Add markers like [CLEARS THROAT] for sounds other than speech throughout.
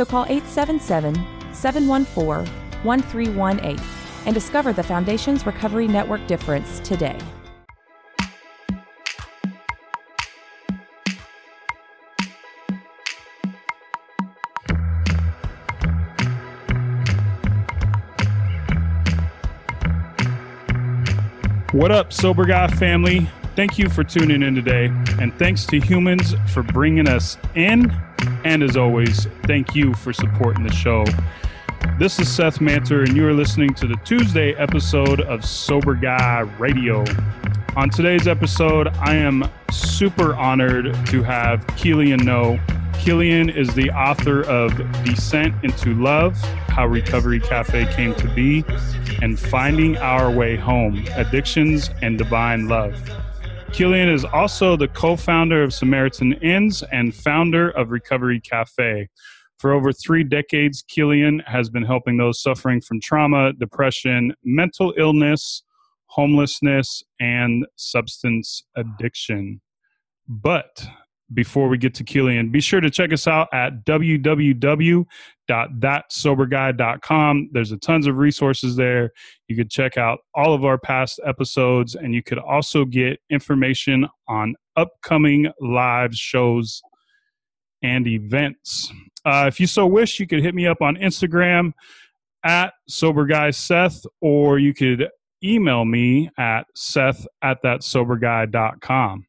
so call 877 714 1318 and discover the Foundation's Recovery Network difference today. What up, Sober Guy family? Thank you for tuning in today, and thanks to humans for bringing us in and as always, thank you for supporting the show. This is Seth Manter, and you are listening to the Tuesday episode of Sober Guy Radio. On today's episode, I am super honored to have Killian Noe. Killian is the author of Descent into Love How Recovery Cafe Came to Be and Finding Our Way Home Addictions and Divine Love. Killian is also the co founder of Samaritan Inns and founder of Recovery Cafe. For over three decades, Killian has been helping those suffering from trauma, depression, mental illness, homelessness, and substance addiction. But before we get to Killian, be sure to check us out at www.thatsoberguy.com. There's a tons of resources there. You could check out all of our past episodes, and you could also get information on upcoming live shows and events. Uh, if you so wish, you could hit me up on Instagram at soberguyseth, or you could email me at seth at thatsoberguy.com.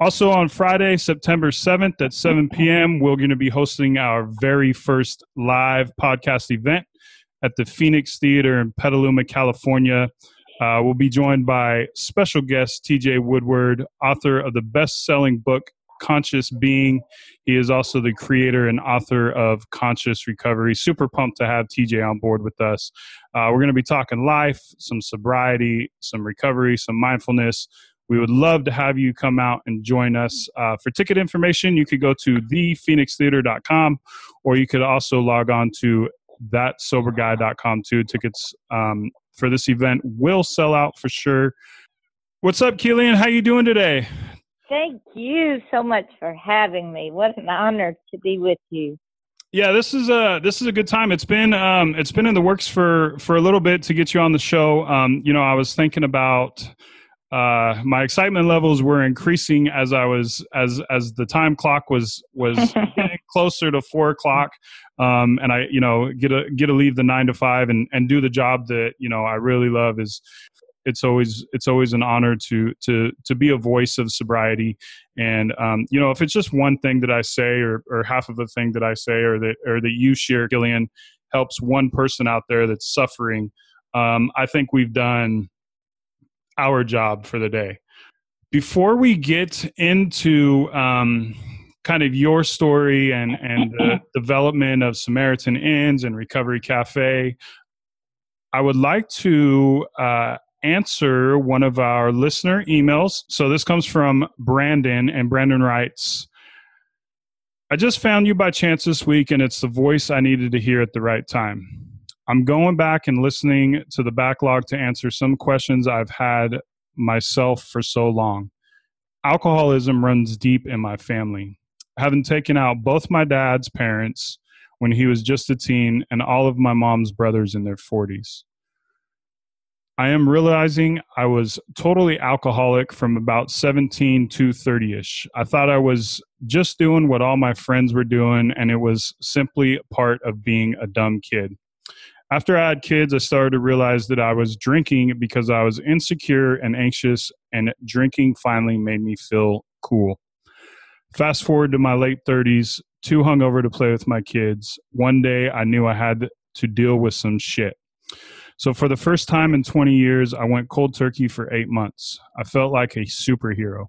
Also on Friday, September 7th at 7 p.m., we're going to be hosting our very first live podcast event at the Phoenix Theater in Petaluma, California. Uh, we'll be joined by special guest TJ Woodward, author of the best selling book Conscious Being. He is also the creator and author of Conscious Recovery. Super pumped to have TJ on board with us. Uh, we're going to be talking life, some sobriety, some recovery, some mindfulness. We would love to have you come out and join us. Uh, for ticket information, you could go to thephoenixtheater.com or you could also log on to thatsoberguy.com too. Tickets um, for this event will sell out for sure. What's up, Killian? How you doing today? Thank you so much for having me. What an honor to be with you. Yeah, this is a this is a good time. It's been um, it's been in the works for for a little bit to get you on the show. Um, you know, I was thinking about uh, my excitement levels were increasing as I was as as the time clock was was [LAUGHS] getting closer to four o'clock, um, and I you know get a get to leave the nine to five and and do the job that you know I really love is it's always it's always an honor to to to be a voice of sobriety. And um, you know if it's just one thing that I say or or half of a thing that I say or that or that you share Killian helps one person out there that's suffering um, I think we've done our job for the day. Before we get into um, kind of your story and, and the [LAUGHS] development of Samaritan Inns and Recovery Cafe, I would like to uh, answer one of our listener emails. So this comes from Brandon, and Brandon writes, I just found you by chance this week, and it's the voice I needed to hear at the right time. I'm going back and listening to the backlog to answer some questions I've had myself for so long. Alcoholism runs deep in my family. Having taken out both my dad's parents when he was just a teen and all of my mom's brothers in their 40s. I am realizing I was totally alcoholic from about 17 to 30 ish. I thought I was just doing what all my friends were doing, and it was simply part of being a dumb kid after I had kids, I started to realize that I was drinking because I was insecure and anxious, and drinking finally made me feel cool. Fast forward to my late 30s, too hungover to play with my kids. One day I knew I had to deal with some shit. So, for the first time in 20 years, I went cold turkey for eight months. I felt like a superhero.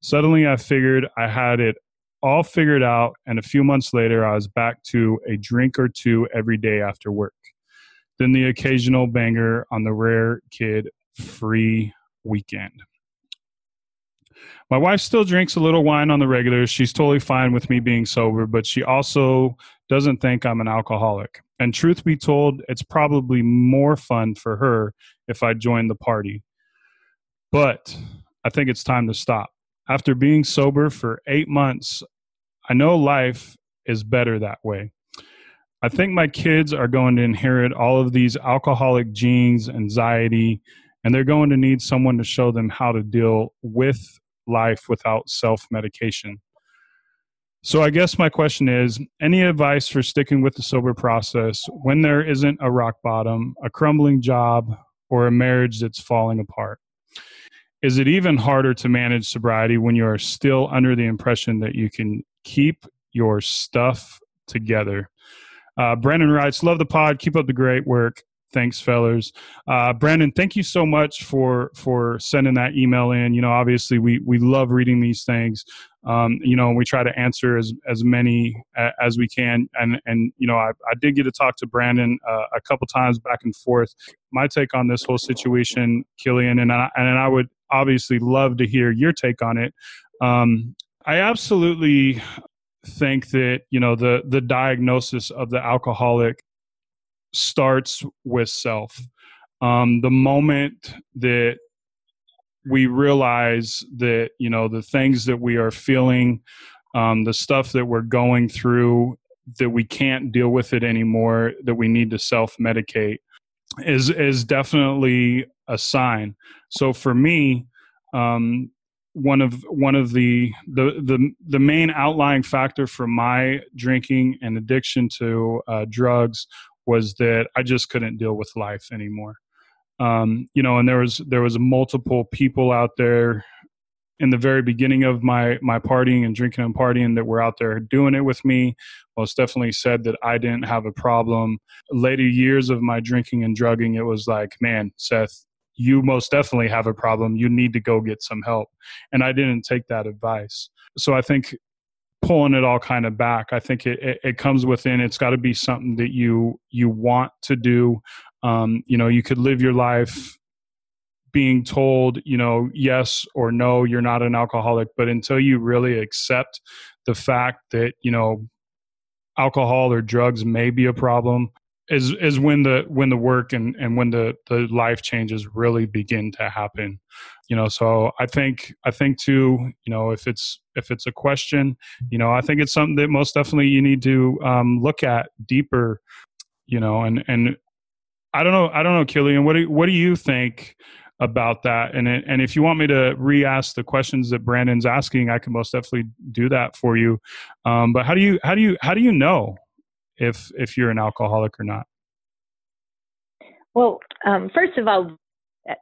Suddenly, I figured I had it all figured out, and a few months later, I was back to a drink or two every day after work. Then the occasional banger on the rare kid free weekend. My wife still drinks a little wine on the regular. She's totally fine with me being sober, but she also doesn't think I'm an alcoholic. And truth be told, it's probably more fun for her if I join the party. But I think it's time to stop. After being sober for eight months, I know life is better that way. I think my kids are going to inherit all of these alcoholic genes, anxiety, and they're going to need someone to show them how to deal with life without self medication. So, I guess my question is any advice for sticking with the sober process when there isn't a rock bottom, a crumbling job, or a marriage that's falling apart? Is it even harder to manage sobriety when you are still under the impression that you can keep your stuff together? Uh, Brandon writes, Love the pod. Keep up the great work. Thanks, fellers. Uh, Brandon, thank you so much for for sending that email in. You know, obviously we we love reading these things. Um, you know, we try to answer as as many as we can. And and you know, I, I did get to talk to Brandon uh, a couple times back and forth. My take on this whole situation, Killian, and I, and I would obviously love to hear your take on it. Um, I absolutely think that you know the the diagnosis of the alcoholic starts with self. Um, the moment that we realize that you know the things that we are feeling, um, the stuff that we're going through, that we can't deal with it anymore, that we need to self medicate, is is definitely a sign. So for me, um, one of one of the, the the the main outlying factor for my drinking and addiction to uh, drugs was that I just couldn't deal with life anymore. Um, you know, and there was there was multiple people out there in the very beginning of my my partying and drinking and partying that were out there doing it with me. Most definitely said that I didn't have a problem. Later years of my drinking and drugging, it was like, man, Seth, you most definitely have a problem. You need to go get some help. And I didn't take that advice. So I think pulling it all kind of back. I think it, it, it comes within. It's got to be something that you you want to do. Um, you know, you could live your life being told, you know, yes or no, you're not an alcoholic, but until you really accept the fact that you know alcohol or drugs may be a problem is is when the when the work and and when the the life changes really begin to happen you know so i think i think too you know if it's if it's a question you know i think it's something that most definitely you need to um, look at deeper you know and and i don't know i don't know killian what do what do you think about that? And and if you want me to re-ask the questions that brandon's asking i can most definitely do that for you. Um, but how do you how do you how do you know if if you're an alcoholic or not? Well, um, first of all,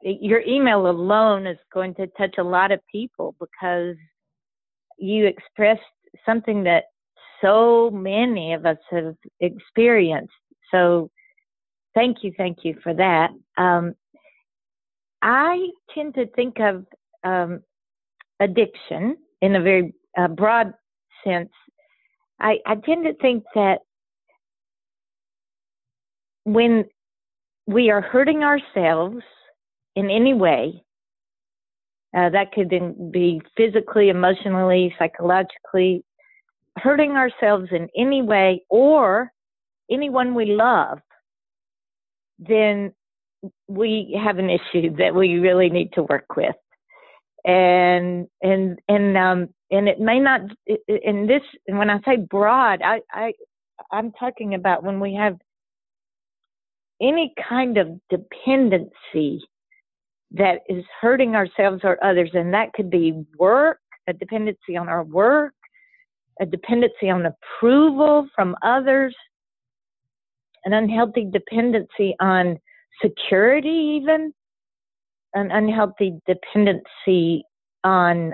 your email alone is going to touch a lot of people because you expressed something that so many of us have experienced. So, thank you, thank you for that. Um, I tend to think of um, addiction in a very uh, broad sense. I, I tend to think that when we are hurting ourselves in any way, uh, that could be physically, emotionally, psychologically, hurting ourselves in any way or anyone we love, then we have an issue that we really need to work with. And and and um and it may not in this when I say broad, I I I'm talking about when we have any kind of dependency that is hurting ourselves or others, and that could be work, a dependency on our work, a dependency on approval from others, an unhealthy dependency on security, even an unhealthy dependency on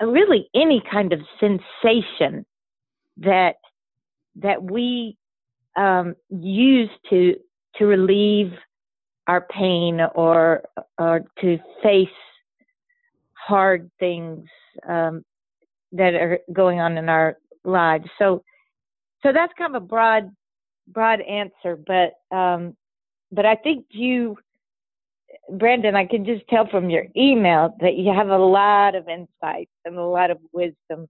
really any kind of sensation that that we um, use to to relieve our pain or or to face hard things um, that are going on in our lives. So, so that's kind of a broad, broad answer, but um, but I think you, Brandon, I can just tell from your email that you have a lot of insight and a lot of wisdom,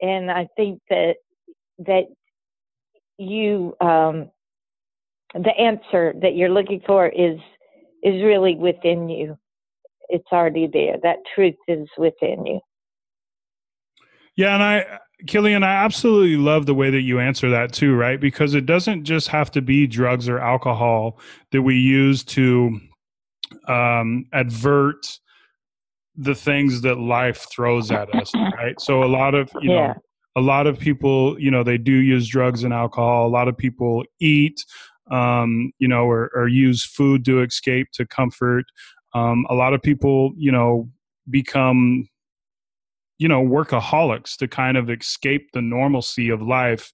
and I think that that you um, the answer that you're looking for is is really within you. It's already there. That truth is within you. Yeah, and I Killian, I absolutely love the way that you answer that too, right? Because it doesn't just have to be drugs or alcohol that we use to um, advert the things that life throws at us, right? So a lot of you yeah. know, a lot of people, you know, they do use drugs and alcohol. A lot of people eat, um, you know, or, or use food to escape to comfort. Um, a lot of people, you know, become you know workaholics to kind of escape the normalcy of life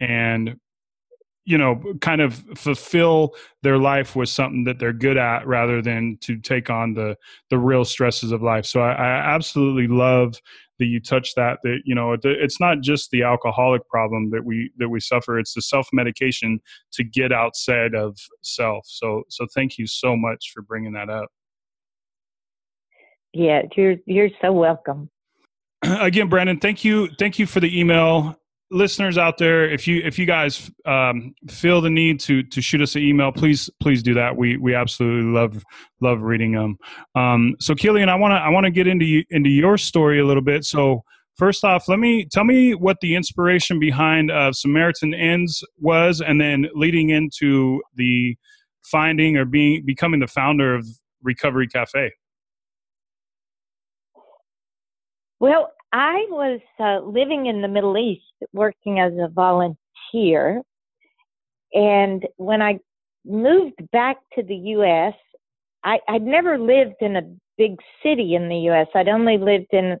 and you know kind of fulfill their life with something that they're good at rather than to take on the the real stresses of life so i, I absolutely love that you touch that that you know it's not just the alcoholic problem that we that we suffer it's the self medication to get outside of self. So so thank you so much for bringing that up. Yeah you're you're so welcome. [CLEARS THROAT] Again, Brandon, thank you, thank you for the email. Listeners out there, if you if you guys um, feel the need to to shoot us an email, please please do that. We we absolutely love love reading them. Um, so, Killian, I want to I want to get into into your story a little bit. So, first off, let me tell me what the inspiration behind uh, Samaritan Inns was, and then leading into the finding or being becoming the founder of Recovery Cafe. Well, I was uh, living in the Middle East working as a volunteer. And when I moved back to the U.S., I, I'd never lived in a big city in the U.S. I'd only lived in,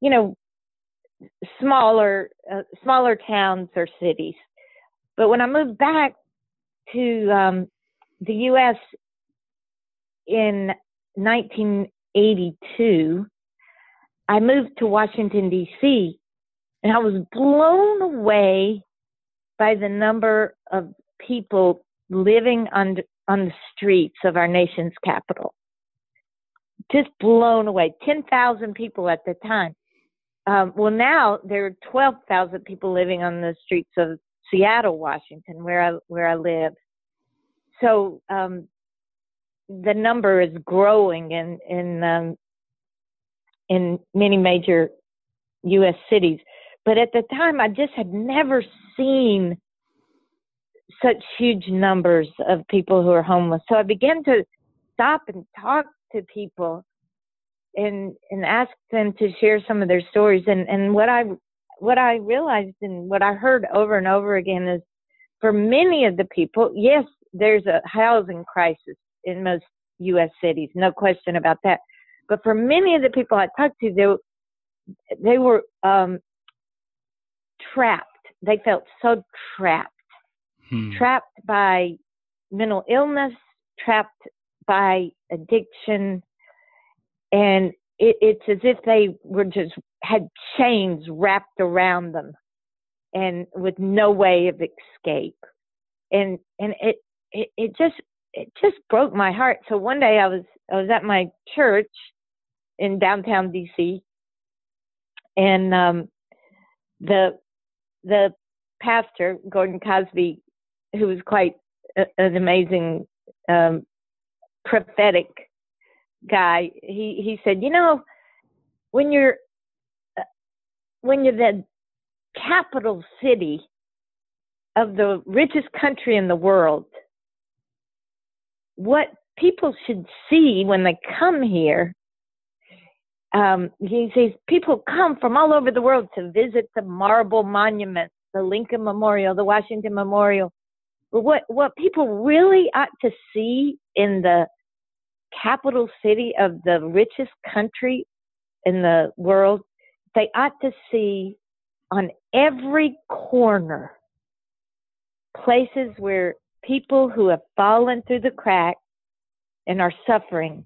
you know, smaller, uh, smaller towns or cities. But when I moved back to um, the U.S. in 1982, I moved to Washington, D.C., and I was blown away by the number of people living on, on the streets of our nation's capital. Just blown away. 10,000 people at the time. Um, well, now there are 12,000 people living on the streets of Seattle, Washington, where I where I live. So um, the number is growing, and and um, in many major U.S. cities. But at the time, I just had never seen such huge numbers of people who are homeless. So I began to stop and talk to people and and ask them to share some of their stories. And and what I what I realized and what I heard over and over again is for many of the people, yes, there's a housing crisis in most U.S. cities, no question about that. But for many of the people I talked to, they, they were um, trapped. They felt so trapped, hmm. trapped by mental illness, trapped by addiction, and it, it's as if they were just had chains wrapped around them, and with no way of escape. And and it it, it just it just broke my heart. So one day I was I was at my church in downtown DC, and um, the the pastor Gordon Cosby, who was quite a, an amazing um, prophetic guy, he he said, you know, when you're uh, when you're the capital city of the richest country in the world, what people should see when they come here um, he says people come from all over the world to visit the marble monuments, the Lincoln Memorial, the Washington Memorial. But what what people really ought to see in the capital city of the richest country in the world, they ought to see on every corner places where people who have fallen through the cracks and are suffering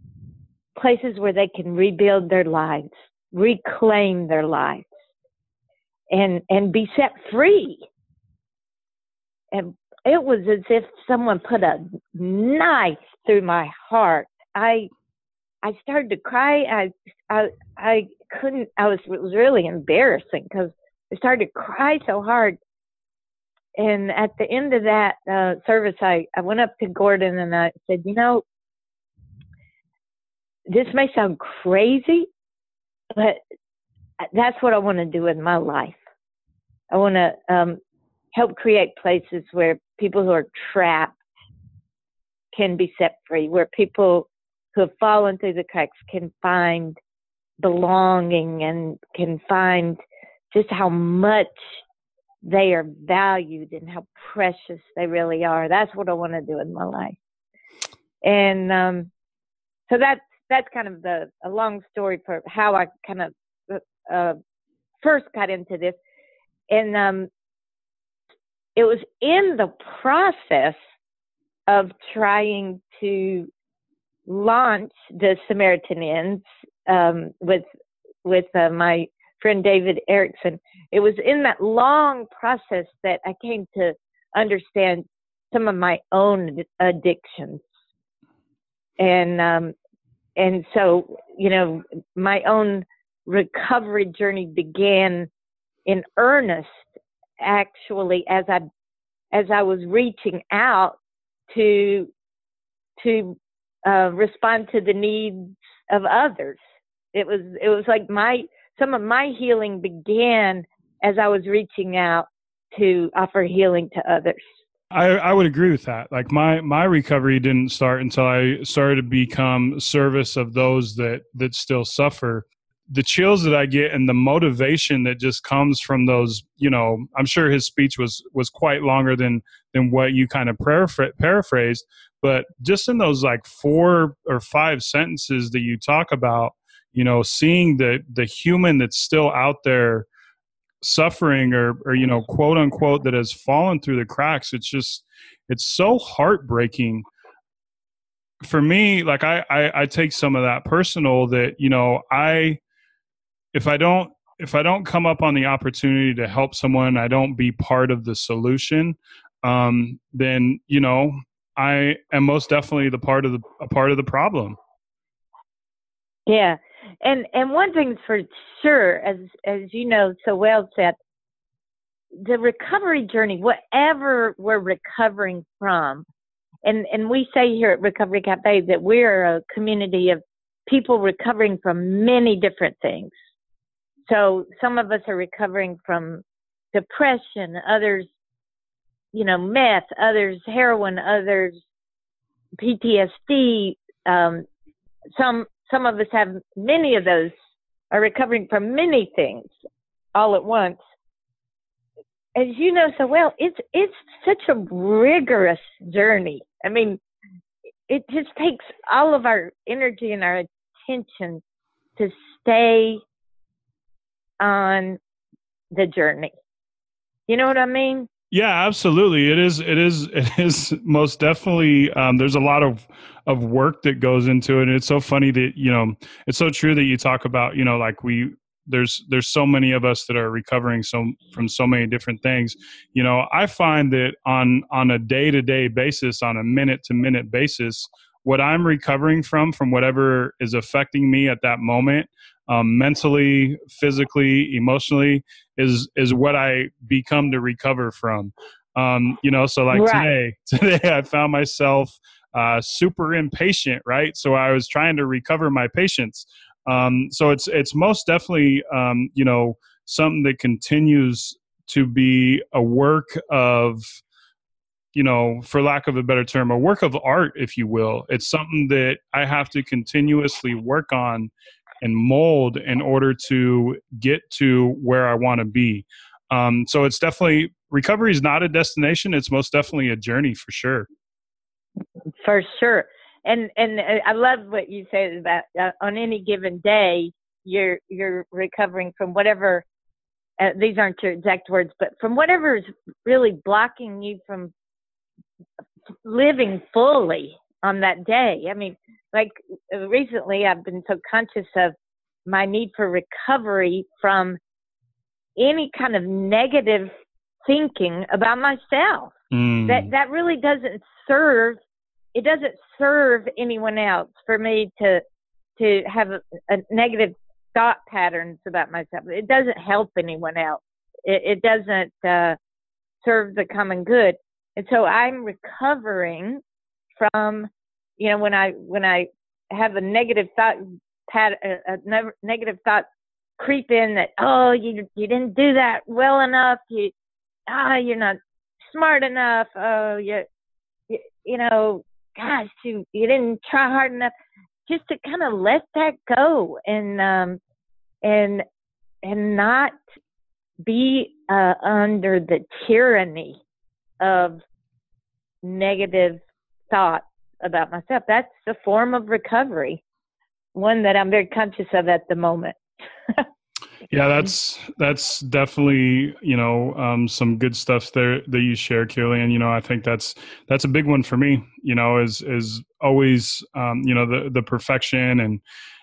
places where they can rebuild their lives, reclaim their lives. and and be set free. And it was as if someone put a knife through my heart. I I started to cry. I I I couldn't. I was it was really embarrassing because I started to cry so hard. And at the end of that uh, service, I I went up to Gordon and I said, you know, this may sound crazy, but that's what I want to do in my life. I want to um, help create places where people who are trapped can be set free, where people who have fallen through the cracks can find belonging and can find just how much they are valued and how precious they really are. That's what I want to do in my life. And um, so that's that's kind of the a long story for how I kind of uh, first got into this, and um, it was in the process of trying to launch the Samaritan um, with with uh, my friend David Erickson. It was in that long process that I came to understand some of my own addictions, and um, and so you know my own recovery journey began in earnest actually as I as I was reaching out to to uh, respond to the needs of others. It was it was like my some of my healing began as I was reaching out to offer healing to others. I, I would agree with that. Like my my recovery didn't start until I started to become service of those that that still suffer the chills that I get and the motivation that just comes from those, you know, I'm sure his speech was was quite longer than than what you kind of paraphr- paraphrased, but just in those like four or five sentences that you talk about, you know, seeing the the human that's still out there suffering or or you know, quote unquote that has fallen through the cracks, it's just it's so heartbreaking for me like I, I, I take some of that personal that you know i if I don't if I don't come up on the opportunity to help someone, I don't be part of the solution. Um, then you know I am most definitely the part of the a part of the problem. Yeah, and and one thing's for sure, as as you know so well, Seth, the recovery journey, whatever we're recovering from, and and we say here at Recovery Cafe that we're a community of people recovering from many different things. So some of us are recovering from depression, others, you know, meth, others heroin, others PTSD. Um, some some of us have many of those are recovering from many things all at once. As you know so well, it's it's such a rigorous journey. I mean, it just takes all of our energy and our attention to stay on the journey. You know what I mean? Yeah, absolutely. It is. It is. [LAUGHS] It is most definitely. Um, there's a lot of of work that goes into it, and it's so funny that you know it's so true that you talk about you know like we there's there's so many of us that are recovering so from so many different things you know i find that on on a day to day basis on a minute to minute basis what i'm recovering from from whatever is affecting me at that moment um, mentally, physically, emotionally is is what I become to recover from. Um, you know, so like right. today, [LAUGHS] today I found myself uh, super impatient, right? So I was trying to recover my patience. Um, so it's it's most definitely um, you know something that continues to be a work of you know, for lack of a better term, a work of art, if you will. It's something that I have to continuously work on and mold in order to get to where I want to be. Um, so it's definitely recovery is not a destination; it's most definitely a journey for sure. For sure, and and uh, I love what you said about uh, on any given day you're you're recovering from whatever. Uh, these aren't your exact words, but from whatever is really blocking you from living fully on that day. I mean, like recently I've been so conscious of my need for recovery from any kind of negative thinking about myself. Mm. That that really doesn't serve it doesn't serve anyone else for me to to have a, a negative thought patterns about myself. It doesn't help anyone else. It, it doesn't uh, serve the common good. And so I'm recovering from, you know, when I when I have a negative thought pat a, a negative thought creep in that oh you you didn't do that well enough. You ah you're not smart enough. Oh you you, you know gosh you you didn't try hard enough. Just to kind of let that go and um and and not be uh, under the tyranny of negative thoughts about myself. That's a form of recovery, one that I'm very conscious of at the moment. [LAUGHS] yeah, that's that's definitely you know um, some good stuff there that you share, Killian. You know, I think that's that's a big one for me. You know, is is always um, you know the the perfection and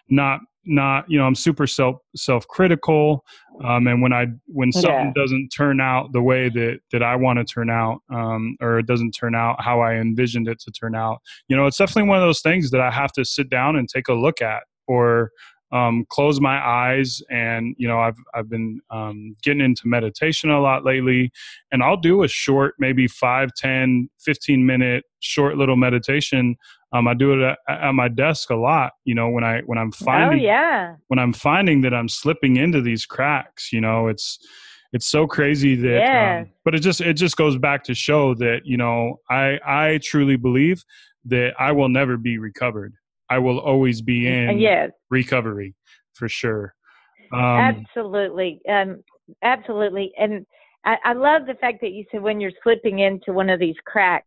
not not you know i'm super self self critical um, and when i when something yeah. doesn't turn out the way that that i want to turn out um, or it doesn't turn out how i envisioned it to turn out you know it's definitely one of those things that i have to sit down and take a look at or um, close my eyes and you know i've i've been um, getting into meditation a lot lately and i'll do a short maybe 5 10 15 minute short little meditation um, I do it at, at, my desk a lot. You know, when I when I'm oh, finding oh, yeah. when I'm finding that I'm slipping into these cracks. You know, it's it's so crazy that. Yeah. Um, but it just it just goes back to show that you know I I truly believe that I will never be recovered. I will always be in yes. recovery for sure. Um, absolutely, um, absolutely, and I, I love the fact that you said when you're slipping into one of these cracks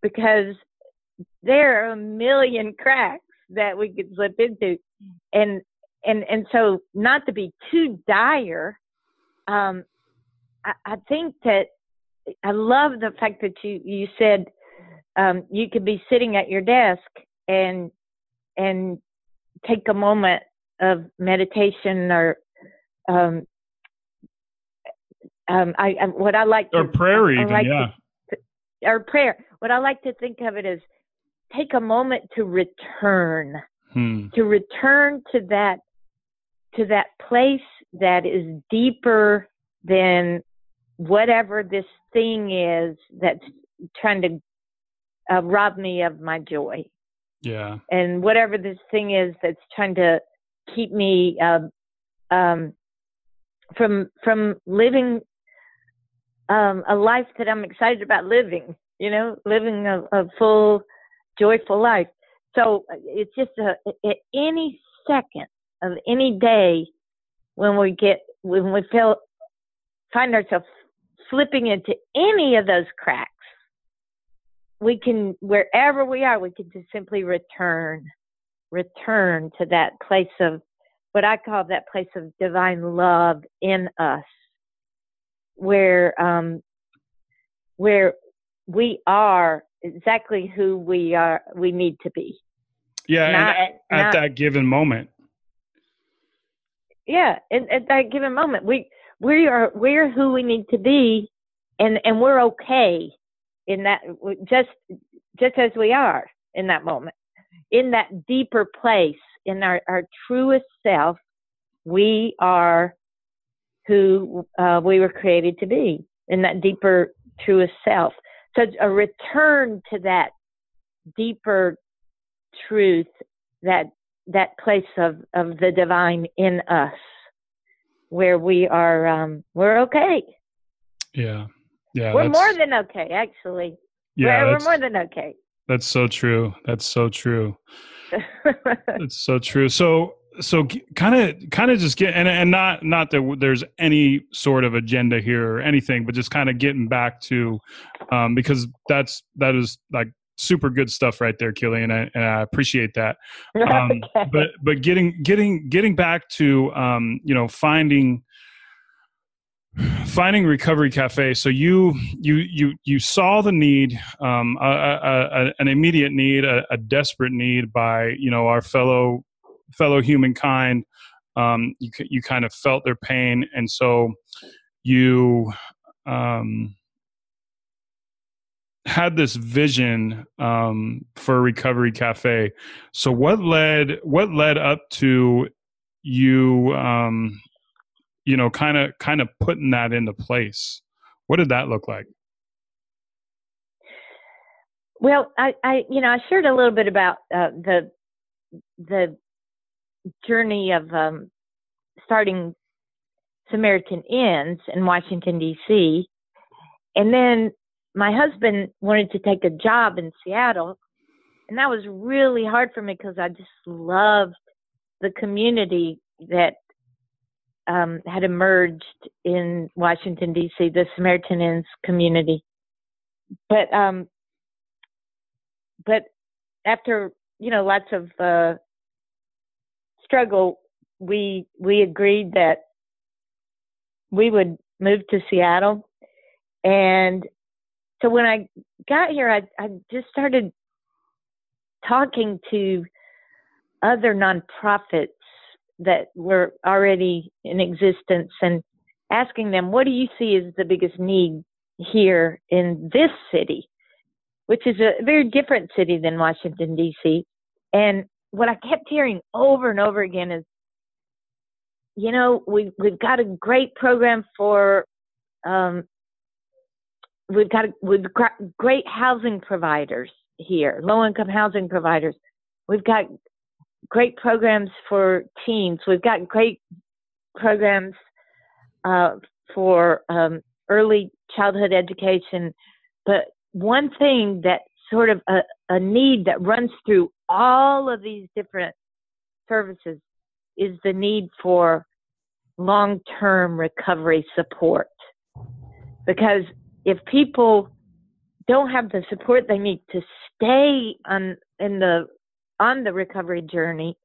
because there are a million cracks that we could slip into. And and and so not to be too dire um i, I think that i love the fact that you you said um you could be sitting at your desk and and take a moment of meditation or um um I, I what I like or to, prayer even like yeah. to, or prayer. What I like to think of it as take a moment to return, hmm. to return to that to that place that is deeper than whatever this thing is that's trying to uh, rob me of my joy. Yeah. And whatever this thing is that's trying to keep me uh, um, from from living um, a life that I'm excited about living. You know, living a, a full joyful life. So uh, it's just a, at any second of any day when we get when we feel find ourselves slipping into any of those cracks, we can wherever we are, we can just simply return, return to that place of what I call that place of divine love in us, where um, where we are exactly who we are we need to be. Yeah not, at, at that given moment. Yeah at, at that given moment we we are we're who we need to be and and we're okay in that just just as we are in that moment. In that deeper place in our our truest self we are who uh, we were created to be. In that deeper truest self so a return to that deeper truth, that that place of, of the divine in us, where we are um, we're okay. Yeah, yeah. We're more than okay, actually. Yeah, we're, we're more than okay. That's so true. That's so true. [LAUGHS] That's so true. So so kind of kind of just get and and not not that there's any sort of agenda here or anything but just kind of getting back to um because that's that is like super good stuff right there killian and I, and I appreciate that [LAUGHS] um okay. but but getting getting getting back to um you know finding finding recovery cafe so you you you you saw the need um a, a, a an immediate need a, a desperate need by you know our fellow fellow humankind Um, you you kind of felt their pain, and so you um, had this vision um, for Recovery Cafe. So what led what led up to you um, you know kind of kind of putting that into place? What did that look like? Well, I, I you know I shared a little bit about uh, the the journey of um, starting Samaritan Inns in Washington D.C. And then my husband wanted to take a job in Seattle, and that was really hard for me because I just loved the community that um, had emerged in Washington D.C., the Samaritan Inns community. But um, but after you know lots of uh, struggle, we we agreed that we would move to Seattle, and so when I got here, I, I just started talking to other nonprofits that were already in existence and asking them, what do you see as the biggest need here in this city, which is a very different city than Washington, D.C. And what I kept hearing over and over again is, you know, we, we've got a great program for um, we've got a, we've got great housing providers here, low income housing providers. We've got great programs for teens. We've got great programs uh, for um, early childhood education. But one thing that sort of a, a need that runs through all of these different services is the need for long term recovery support. Because if people don't have the support they need to stay on in the on the recovery journey,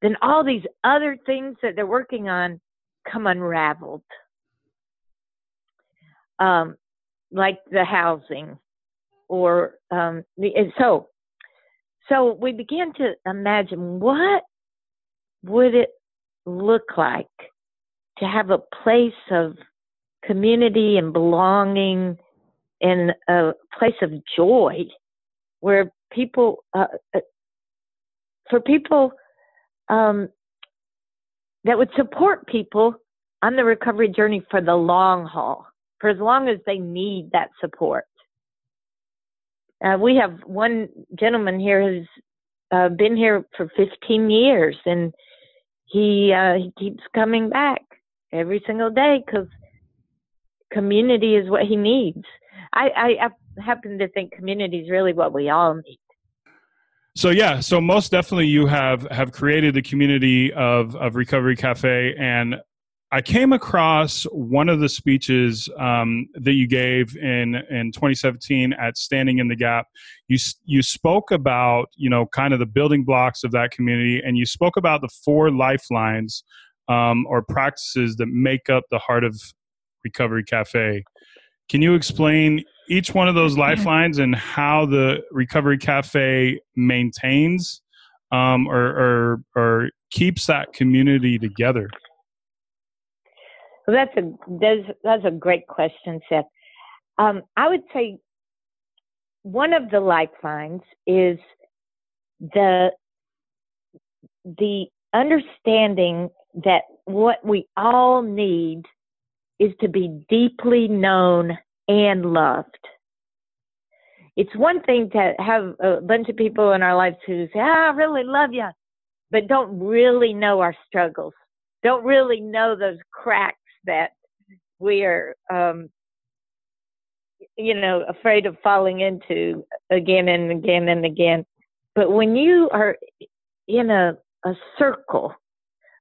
then all these other things that they're working on come unraveled. Um, like the housing or um, so so we began to imagine what would it look like to have a place of community and belonging and a place of joy where people uh, uh, for people um, that would support people on the recovery journey for the long haul for as long as they need that support uh, we have one gentleman here who's uh, been here for 15 years and he uh, he keeps coming back every single day because community is what he needs. I, I, I happen to think community is really what we all need. So yeah, so most definitely you have have created the community of of Recovery Cafe, and I came across one of the speeches um, that you gave in in 2017 at Standing in the Gap. You you spoke about you know kind of the building blocks of that community, and you spoke about the four lifelines um, or practices that make up the heart of Recovery Cafe. Can you explain each one of those lifelines and how the Recovery Cafe maintains um, or, or, or keeps that community together? Well, that's a that's, that's a great question, Seth. Um, I would say one of the lifelines is the the understanding that what we all need is to be deeply known and loved. It's one thing to have a bunch of people in our lives who say, ah, I really love you, but don't really know our struggles, don't really know those cracks that we are, um, you know, afraid of falling into again and again and again. But when you are in a, a circle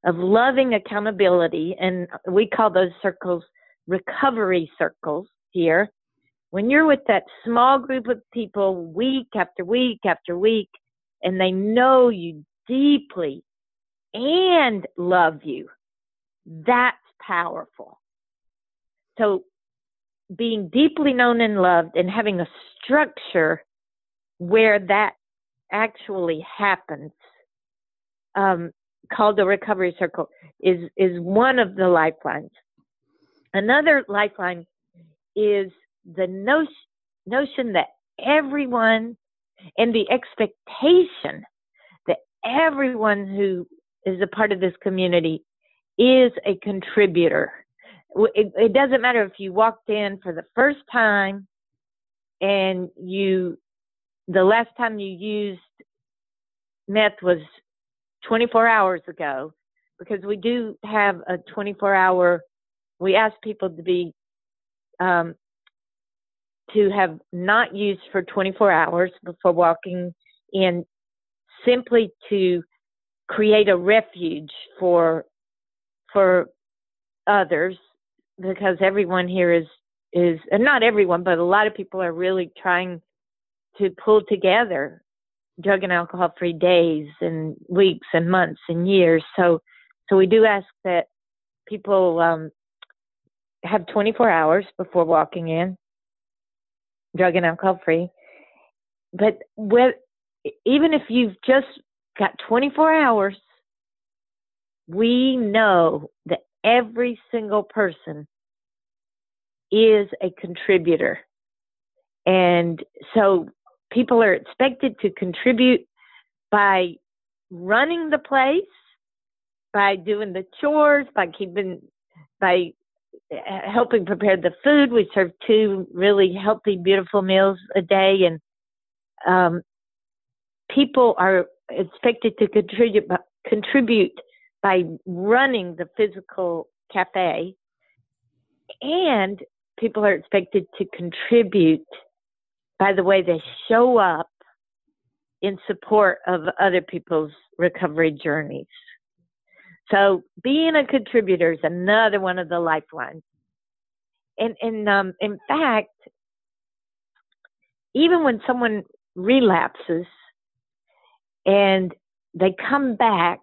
of loving accountability, and we call those circles recovery circles here. When you're with that small group of people week after week after week, and they know you deeply and love you, that's powerful. So, being deeply known and loved and having a structure where that actually happens um, called the Recovery Circle is is one of the lifelines. Another lifeline is the notion notion that everyone and the expectation that everyone who is a part of this community is a contributor. It, it doesn't matter if you walked in for the first time and you, the last time you used meth was 24 hours ago, because we do have a 24 hour, we ask people to be, um, to have not used for 24 hours before walking in simply to create a refuge for for others because everyone here is is and not everyone but a lot of people are really trying to pull together drug and alcohol free days and weeks and months and years. So so we do ask that people um, have 24 hours before walking in drug and alcohol free but with, even if you've just got 24 hours we know that every single person is a contributor. And so people are expected to contribute by running the place, by doing the chores, by keeping, by helping prepare the food. We serve two really healthy, beautiful meals a day, and um, people are expected to contribute contribute by running the physical cafe and people are expected to contribute by the way they show up in support of other people's recovery journeys. So being a contributor is another one of the lifelines. And, and um, in fact, even when someone relapses and they come back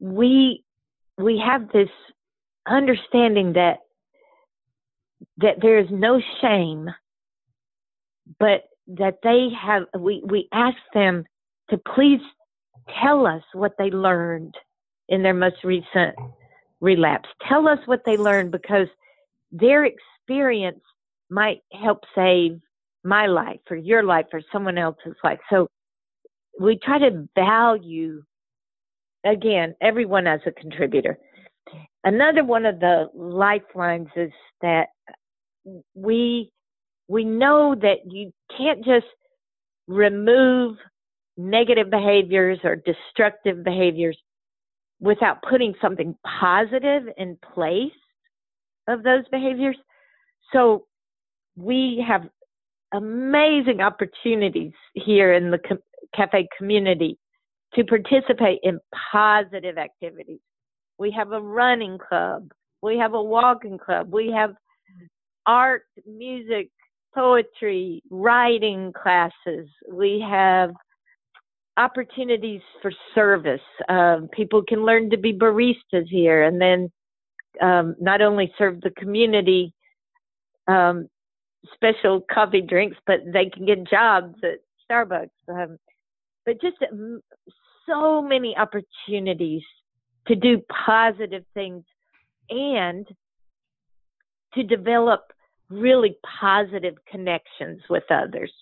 we we have this understanding that that there is no shame, but that they have we we ask them to please tell us what they learned in their most recent relapse. Tell us what they learned because their experience might help save my life or your life or someone else's life. So we try to value again, everyone as a contributor. Another one of the lifelines is that we we know that you can't just remove negative behaviors or destructive behaviors without putting something positive in place of those behaviors. So we have amazing opportunities here in the cafe community to participate in positive activities. We have a running club. We have a walking club. We have art, music, poetry, writing classes. We have opportunities for service. Um, people can learn to be baristas here and then um, not only serve the community um, special coffee drinks, but they can get jobs at Starbucks. Um, but just so many opportunities to do positive things and to develop really positive connections with others.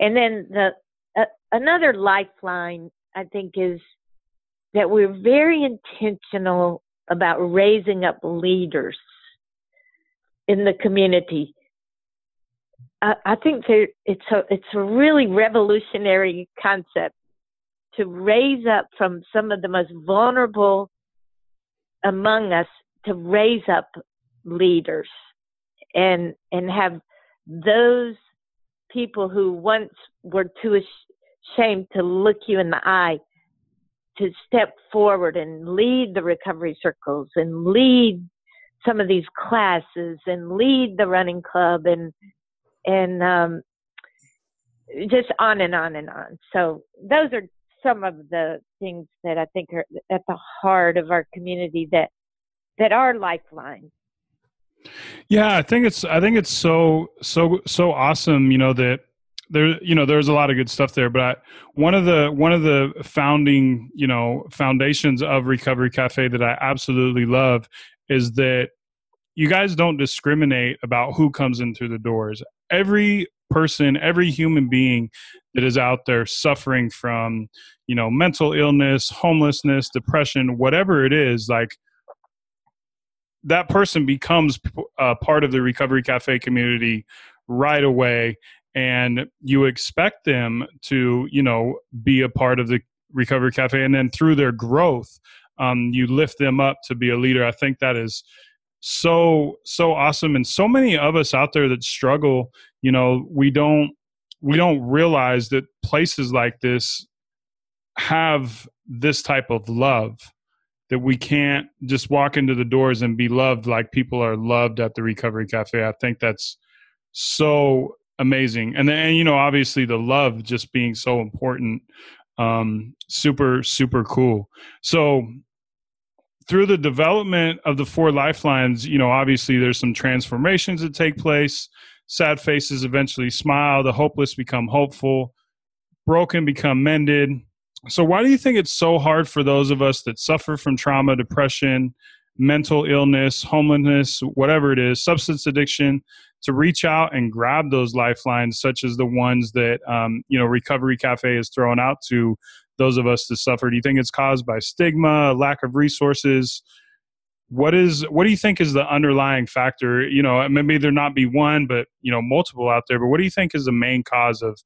And then the uh, another lifeline I think is that we're very intentional about raising up leaders in the community. I, I think there, it's a it's a really revolutionary concept to raise up from some of the most vulnerable among us to raise up leaders and and have those people who once were too ashamed to look you in the eye to step forward and lead the recovery circles and lead some of these classes and lead the running club and and um, just on and on and on. So those are some of the things that I think are at the heart of our community that that are lifelines. Yeah, I think it's I think it's so so so awesome, you know, that there you know there's a lot of good stuff there but I, one of the one of the founding you know foundations of recovery cafe that i absolutely love is that you guys don't discriminate about who comes in through the doors every person every human being that is out there suffering from you know mental illness homelessness depression whatever it is like that person becomes a part of the recovery cafe community right away and you expect them to you know be a part of the recovery cafe and then through their growth um, you lift them up to be a leader. I think that is so so awesome and so many of us out there that struggle you know we don't we don't realize that places like this have this type of love that we can't just walk into the doors and be loved like people are loved at the recovery cafe. I think that's so amazing. And then you know obviously the love just being so important um super super cool. So through the development of the four lifelines you know obviously there's some transformations that take place sad faces eventually smile the hopeless become hopeful broken become mended so why do you think it's so hard for those of us that suffer from trauma depression mental illness homelessness whatever it is substance addiction to reach out and grab those lifelines, such as the ones that um, you know Recovery Cafe is throwing out to those of us that suffer? Do you think it's caused by stigma, lack of resources? What is what do you think is the underlying factor? You know, maybe there not be one, but you know, multiple out there. But what do you think is the main cause of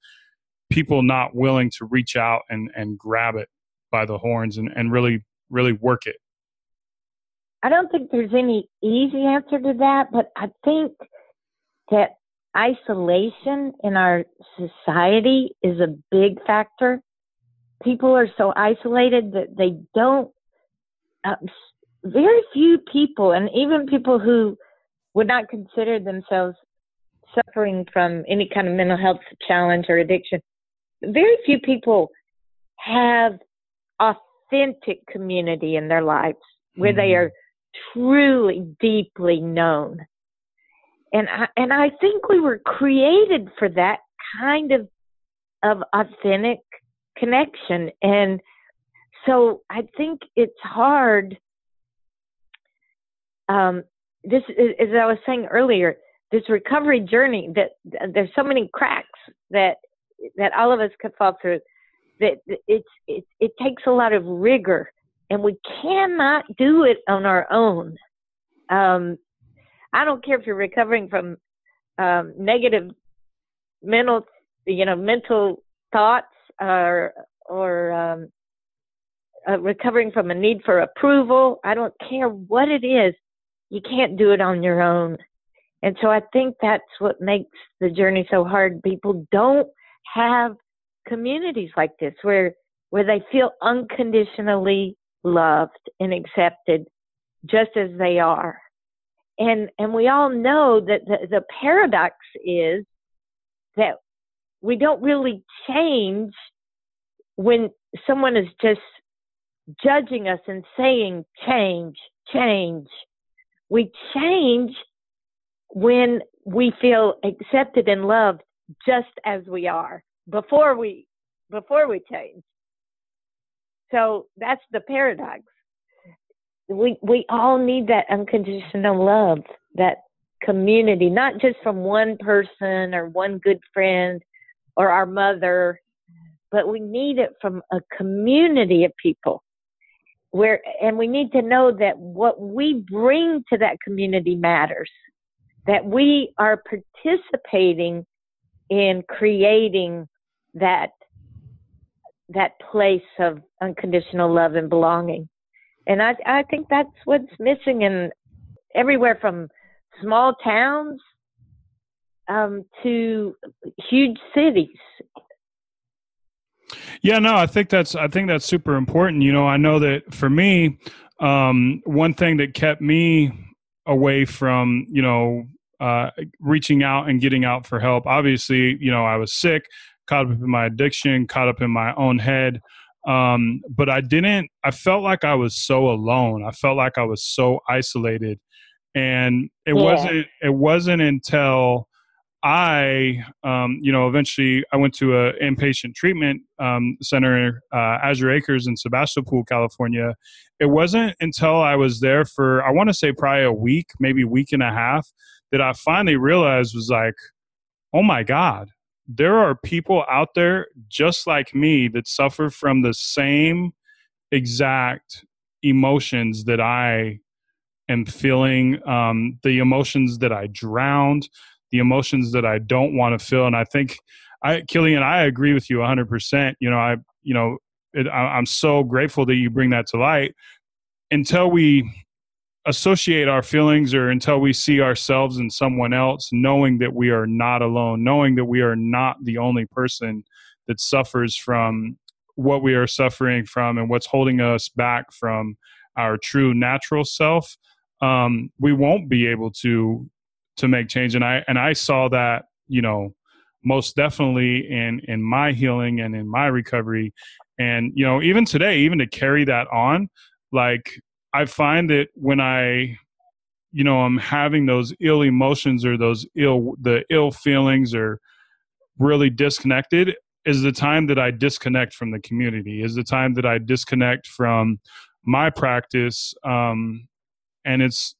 people not willing to reach out and and grab it by the horns and, and really really work it? I don't think there's any easy answer to that, but I think that isolation in our society is a big factor. People are so isolated that they don't, uh, very few people, and even people who would not consider themselves suffering from any kind of mental health challenge or addiction, very few people have authentic community in their lives where mm-hmm. they are truly deeply known and I, and I think we were created for that kind of of authentic connection and so I think it's hard um, this as I was saying earlier this recovery journey that there's so many cracks that that all of us could fall through that it's it, it takes a lot of rigor and we cannot do it on our own um, I don't care if you're recovering from um, negative mental, you know, mental thoughts or or um, uh, recovering from a need for approval. I don't care what it is. You can't do it on your own. And so I think that's what makes the journey so hard. People don't have communities like this where where they feel unconditionally loved and accepted just as they are and and we all know that the, the paradox is that we don't really change when someone is just judging us and saying change change we change when we feel accepted and loved just as we are before we before we change so that's the paradox we we all need that unconditional love, that community, not just from one person or one good friend or our mother, but we need it from a community of people. Where and we need to know that what we bring to that community matters. That we are participating in creating that that place of unconditional love and belonging. And I, I think that's what's missing in everywhere from small towns um, to huge cities. Yeah, no, I think that's I think that's super important. You know, I know that for me, um, one thing that kept me away from you know uh, reaching out and getting out for help. Obviously, you know, I was sick, caught up in my addiction, caught up in my own head. Um, but I didn't, I felt like I was so alone. I felt like I was so isolated. And it yeah. wasn't, it wasn't until I, um, you know, eventually I went to a inpatient treatment um, center, uh, Azure Acres in Sebastopol, California. It wasn't until I was there for, I want to say probably a week, maybe week and a half, that I finally realized was like, oh my God, there are people out there just like me that suffer from the same exact emotions that I am feeling, um, the emotions that I drowned, the emotions that I don't want to feel. And I think, I, Killian, I agree with you 100%. You know, I, you know, it, I, I'm so grateful that you bring that to light. Until we associate our feelings or until we see ourselves in someone else, knowing that we are not alone, knowing that we are not the only person that suffers from what we are suffering from and what's holding us back from our true natural self, um, we won't be able to to make change. And I and I saw that, you know, most definitely in in my healing and in my recovery. And you know, even today, even to carry that on, like I find that when I, you know, I'm having those ill emotions or those ill, the ill feelings or really disconnected is the time that I disconnect from the community, is the time that I disconnect from my practice. Um, and it's,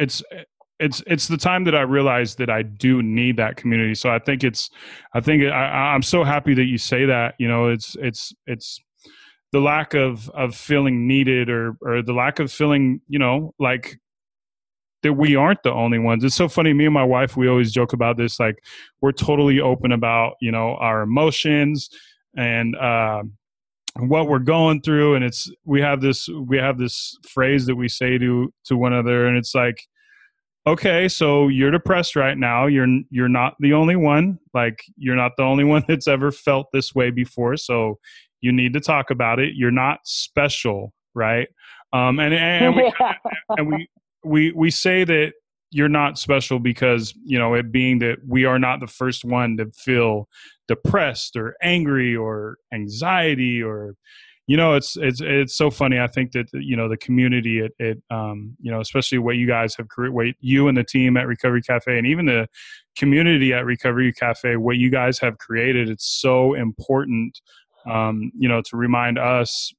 it's, it's it's the time that I realized that I do need that community. So I think it's I think I, I'm so happy that you say that. You know, it's it's it's the lack of of feeling needed or or the lack of feeling you know like that we aren't the only ones it's so funny me and my wife we always joke about this like we're totally open about you know our emotions and uh, what we're going through and it's we have this we have this phrase that we say to to one another and it's like okay so you're depressed right now. You're you're not the only one. Like you're not the only [LAUGHS] one that's ever felt this way before so you need to talk about it. You're not special right? Um, and and we, [LAUGHS] and we we we say that you're not special because you know it being that we are not the first one to feel depressed or angry or anxiety or you know it's it's it's so funny i think that you know the community it, it um you know especially what you guys have created what you and the team at recovery cafe and even the community at recovery cafe what you guys have created it's so important um, you know, to remind us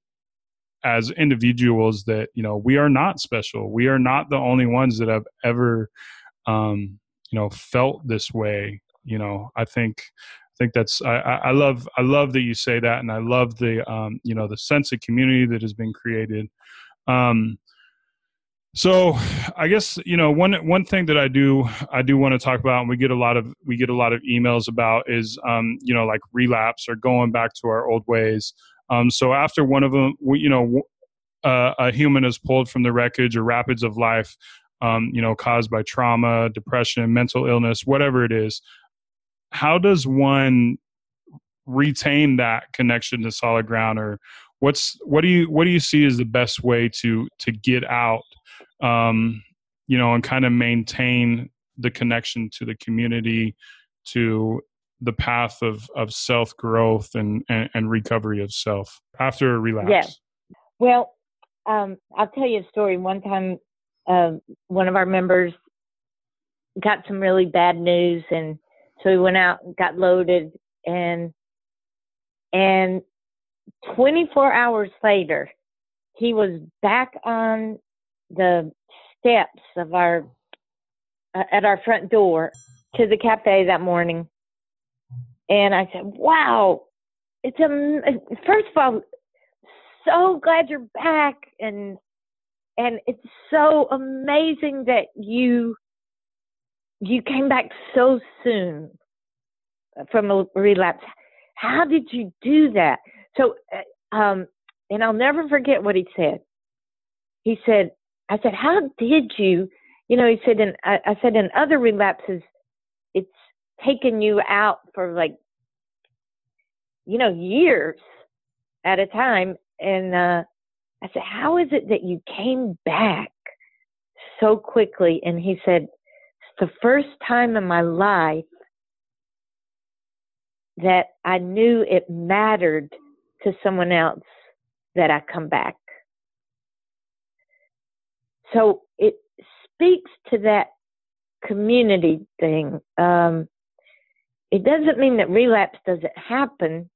as individuals that you know we are not special. We are not the only ones that have ever, um, you know, felt this way. You know, I think think that's I, I love I love that you say that, and I love the um, you know the sense of community that has been created. Um, so I guess you know one one thing that I do I do want to talk about, and we get a lot of we get a lot of emails about is um, you know like relapse or going back to our old ways. Um, so after one of them, we, you know, uh, a human is pulled from the wreckage or rapids of life, um, you know, caused by trauma, depression, mental illness, whatever it is. How does one retain that connection to solid ground, or what's what do you what do you see as the best way to to get out um, you know, and kind of maintain the connection to the community, to the path of, of self growth and, and, and, recovery of self after a relapse. Yeah. Well, um, I'll tell you a story. One time, uh, one of our members got some really bad news, and so he went out and got loaded, and and 24 hours later, he was back on the steps of our uh, at our front door to the cafe that morning, and I said, "Wow, it's a first of all, so glad you're back, and and it's so amazing that you you came back so soon from a relapse. How did you do that?" So, uh, um, and I'll never forget what he said. He said, I said, how did you? You know, he said, and I, I said, in other relapses, it's taken you out for like, you know, years at a time. And uh, I said, how is it that you came back so quickly? And he said, the first time in my life that I knew it mattered to someone else that I come back. So it speaks to that community thing. Um, it doesn't mean that relapse doesn't happen,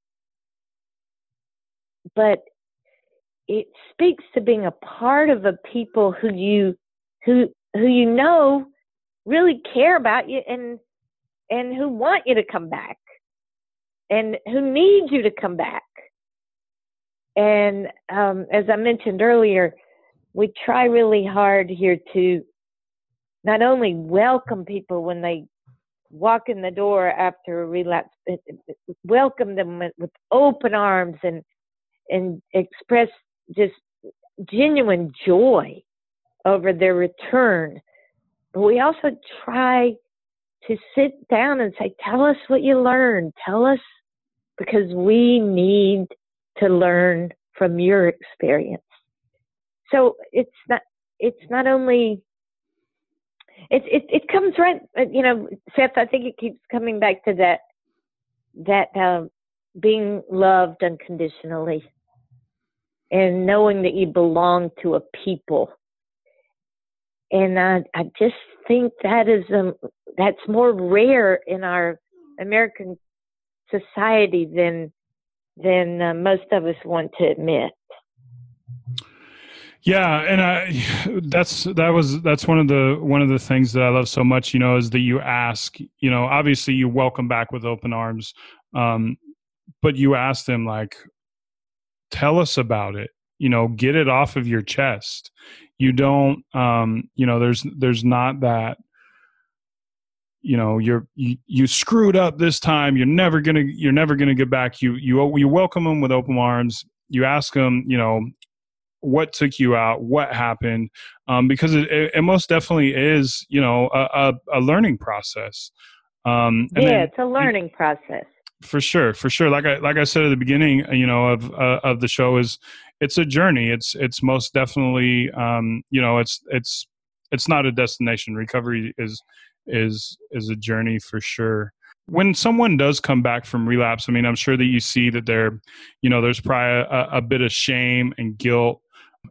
but it speaks to being a part of a people who you who who you know really care about you and and who want you to come back and who need you to come back. And um, as I mentioned earlier, we try really hard here to not only welcome people when they walk in the door after a relapse, eh, eh, eh, welcome them with open arms and and express just genuine joy over their return. But we also try to sit down and say, Tell us what you learned. Tell us because we need to learn from your experience. So it's not it's not only it it it comes right you know Seth I think it keeps coming back to that that uh, being loved unconditionally and knowing that you belong to a people. And I, I just think that is um, that's more rare in our American society than than uh, most of us want to admit. Yeah, and I that's that was that's one of the one of the things that I love so much, you know, is that you ask, you know, obviously you welcome back with open arms, um, but you ask them like, tell us about it you know get it off of your chest you don't um you know there's there's not that you know you're you, you screwed up this time. You're never gonna you're never gonna get back. You you you welcome them with open arms. You ask them you know what took you out what happened um, because it, it, most definitely is you know a, a, a learning process. Um, yeah then, it's a learning process for sure for sure. Like i like i said at the beginning you know of uh, of the show is it's a journey. It's it's most definitely um you know it's it's it's not a destination. Recovery is is is a journey for sure. When someone does come back from relapse i mean i'm sure that you see that there you know there's probably a, a bit of shame and guilt.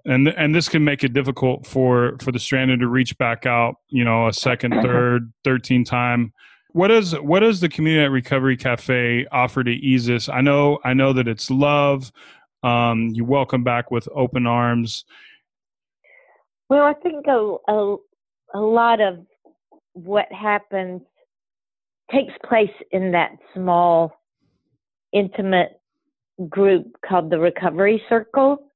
And and this can make it difficult for for the stranded to reach back out you know a second third 13 time what does what does the community at recovery cafe offer to ease this? I know i know that it's love. Um, you welcome back with open arms. Well i think a, a, a lot of what happens takes place in that small intimate group called the recovery circle.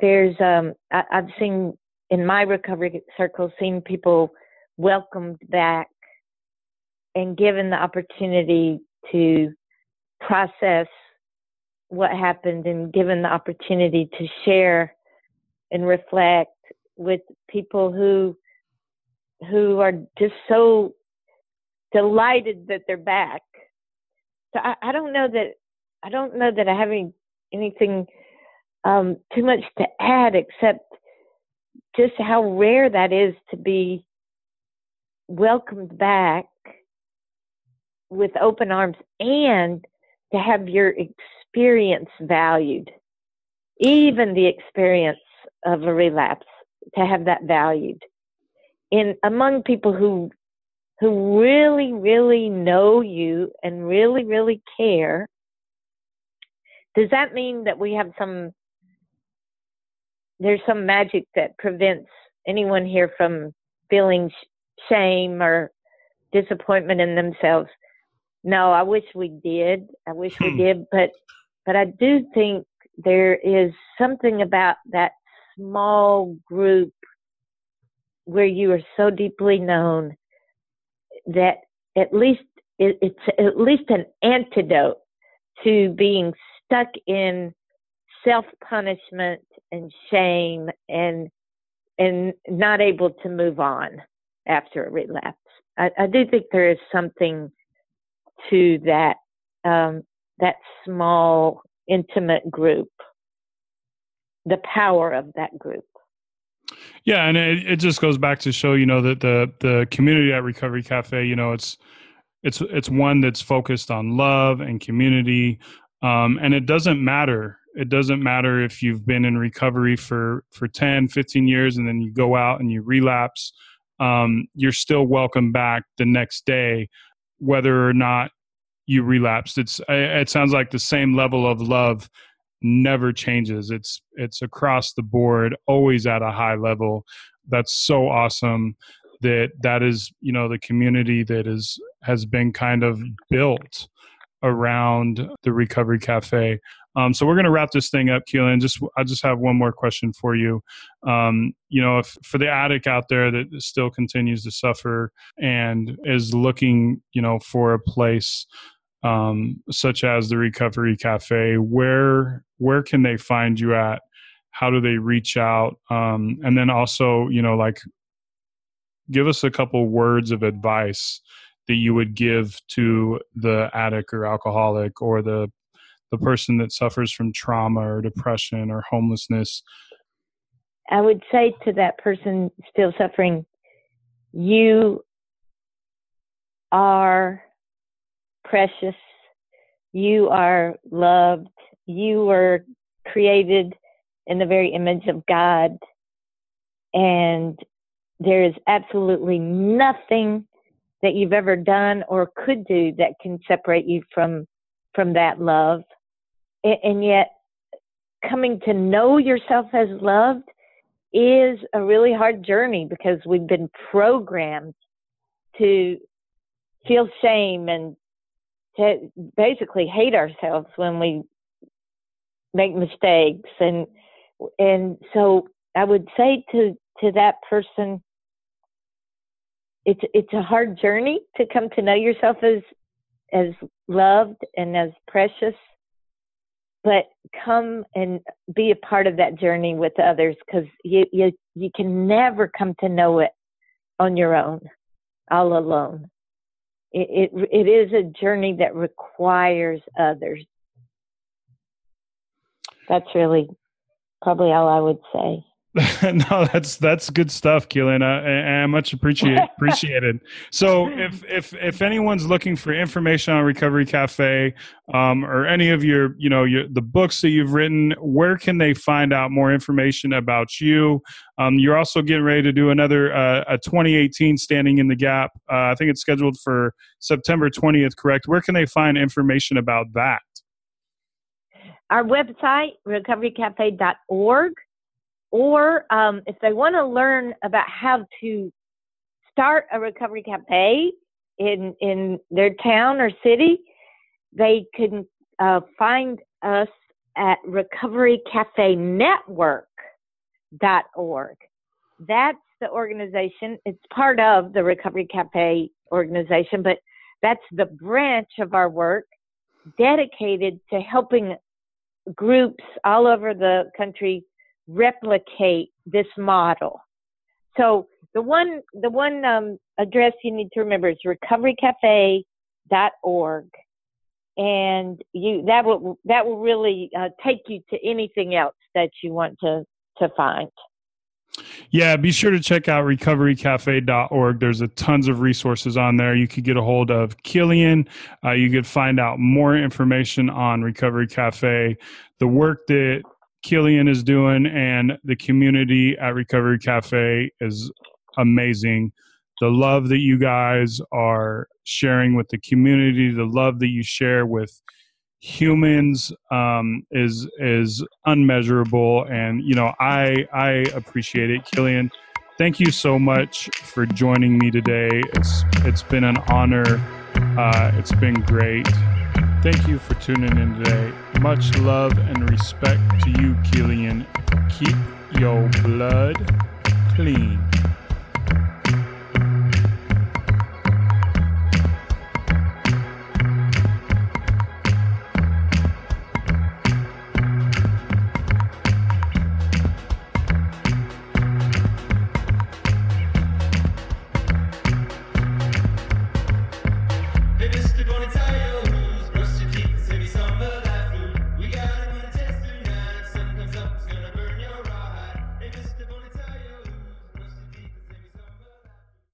There's um I, i've seen in my recovery circle seen people welcomed back and given the opportunity to process what happened and given the opportunity to share and reflect with people who who are just so delighted that they're back. So I, I don't know that I don't know that I have any, anything um, too much to add except just how rare that is to be welcomed back with open arms and to have your experience valued, even the experience of a relapse, to have that valued. In among people who who really, really know you and really, really care, does that mean that we have some there's some magic that prevents anyone here from feeling shame or disappointment in themselves? No, I wish we did. I wish we hmm. did, but but I do think there is something about that small group where you are so deeply known that at least it, it's at least an antidote to being stuck in self punishment and shame and and not able to move on after a relapse. I, I do think there is something to that um, that small intimate group. The power of that group. Yeah and it, it just goes back to show you know that the the community at recovery cafe you know it's it's it's one that's focused on love and community um, and it doesn't matter. It doesn't matter if you've been in recovery for for 10 15 years and then you go out and you relapse um, you're still welcome back the next day, whether or not you relapsed. It's it sounds like the same level of love never changes. It's it's across the board, always at a high level. That's so awesome that that is you know the community that is has been kind of built around the recovery cafe um, so we're going to wrap this thing up, Killian. Just I just have one more question for you. Um, you know, if for the addict out there that still continues to suffer and is looking, you know, for a place um, such as the Recovery Cafe, where where can they find you at? How do they reach out? Um, and then also, you know, like give us a couple words of advice that you would give to the addict or alcoholic or the the person that suffers from trauma or depression or homelessness? I would say to that person still suffering, you are precious. You are loved. You were created in the very image of God. And there is absolutely nothing that you've ever done or could do that can separate you from from that love and yet coming to know yourself as loved is a really hard journey because we've been programmed to feel shame and to basically hate ourselves when we make mistakes. And and so I would say to to that person it's it's a hard journey to come to know yourself as as loved and as precious but come and be a part of that journey with others because you, you you can never come to know it on your own all alone. It, it, it is a journey that requires others. That's really probably all i would say [LAUGHS] no, that's that's good stuff, Killian. I, I much appreciate [LAUGHS] appreciated. So, if if if anyone's looking for information on Recovery Cafe, um, or any of your you know your the books that you've written, where can they find out more information about you? Um, you're also getting ready to do another uh, a 2018 Standing in the Gap. Uh, I think it's scheduled for September 20th. Correct? Where can they find information about that? Our website, recoverycafe.org or um, if they want to learn about how to start a recovery cafe in in their town or city, they can uh, find us at recoverycafenetwork.org. That's the organization. It's part of the Recovery Cafe organization, but that's the branch of our work dedicated to helping groups all over the country replicate this model. So the one the one um, address you need to remember is recoverycafe.org, and you that will that will really uh, take you to anything else that you want to to find. Yeah, be sure to check out recoverycafe.org. There's a tons of resources on there. You could get a hold of Killian. Uh, you could find out more information on Recovery Cafe, the work that Killian is doing and the community at Recovery Cafe is amazing. The love that you guys are sharing with the community, the love that you share with humans um, is is unmeasurable, and you know I I appreciate it, Killian. Thank you so much for joining me today. It's it's been an honor. Uh, it's been great. Thank you for tuning in today. Much love and respect to you, Killian. Keep your blood clean.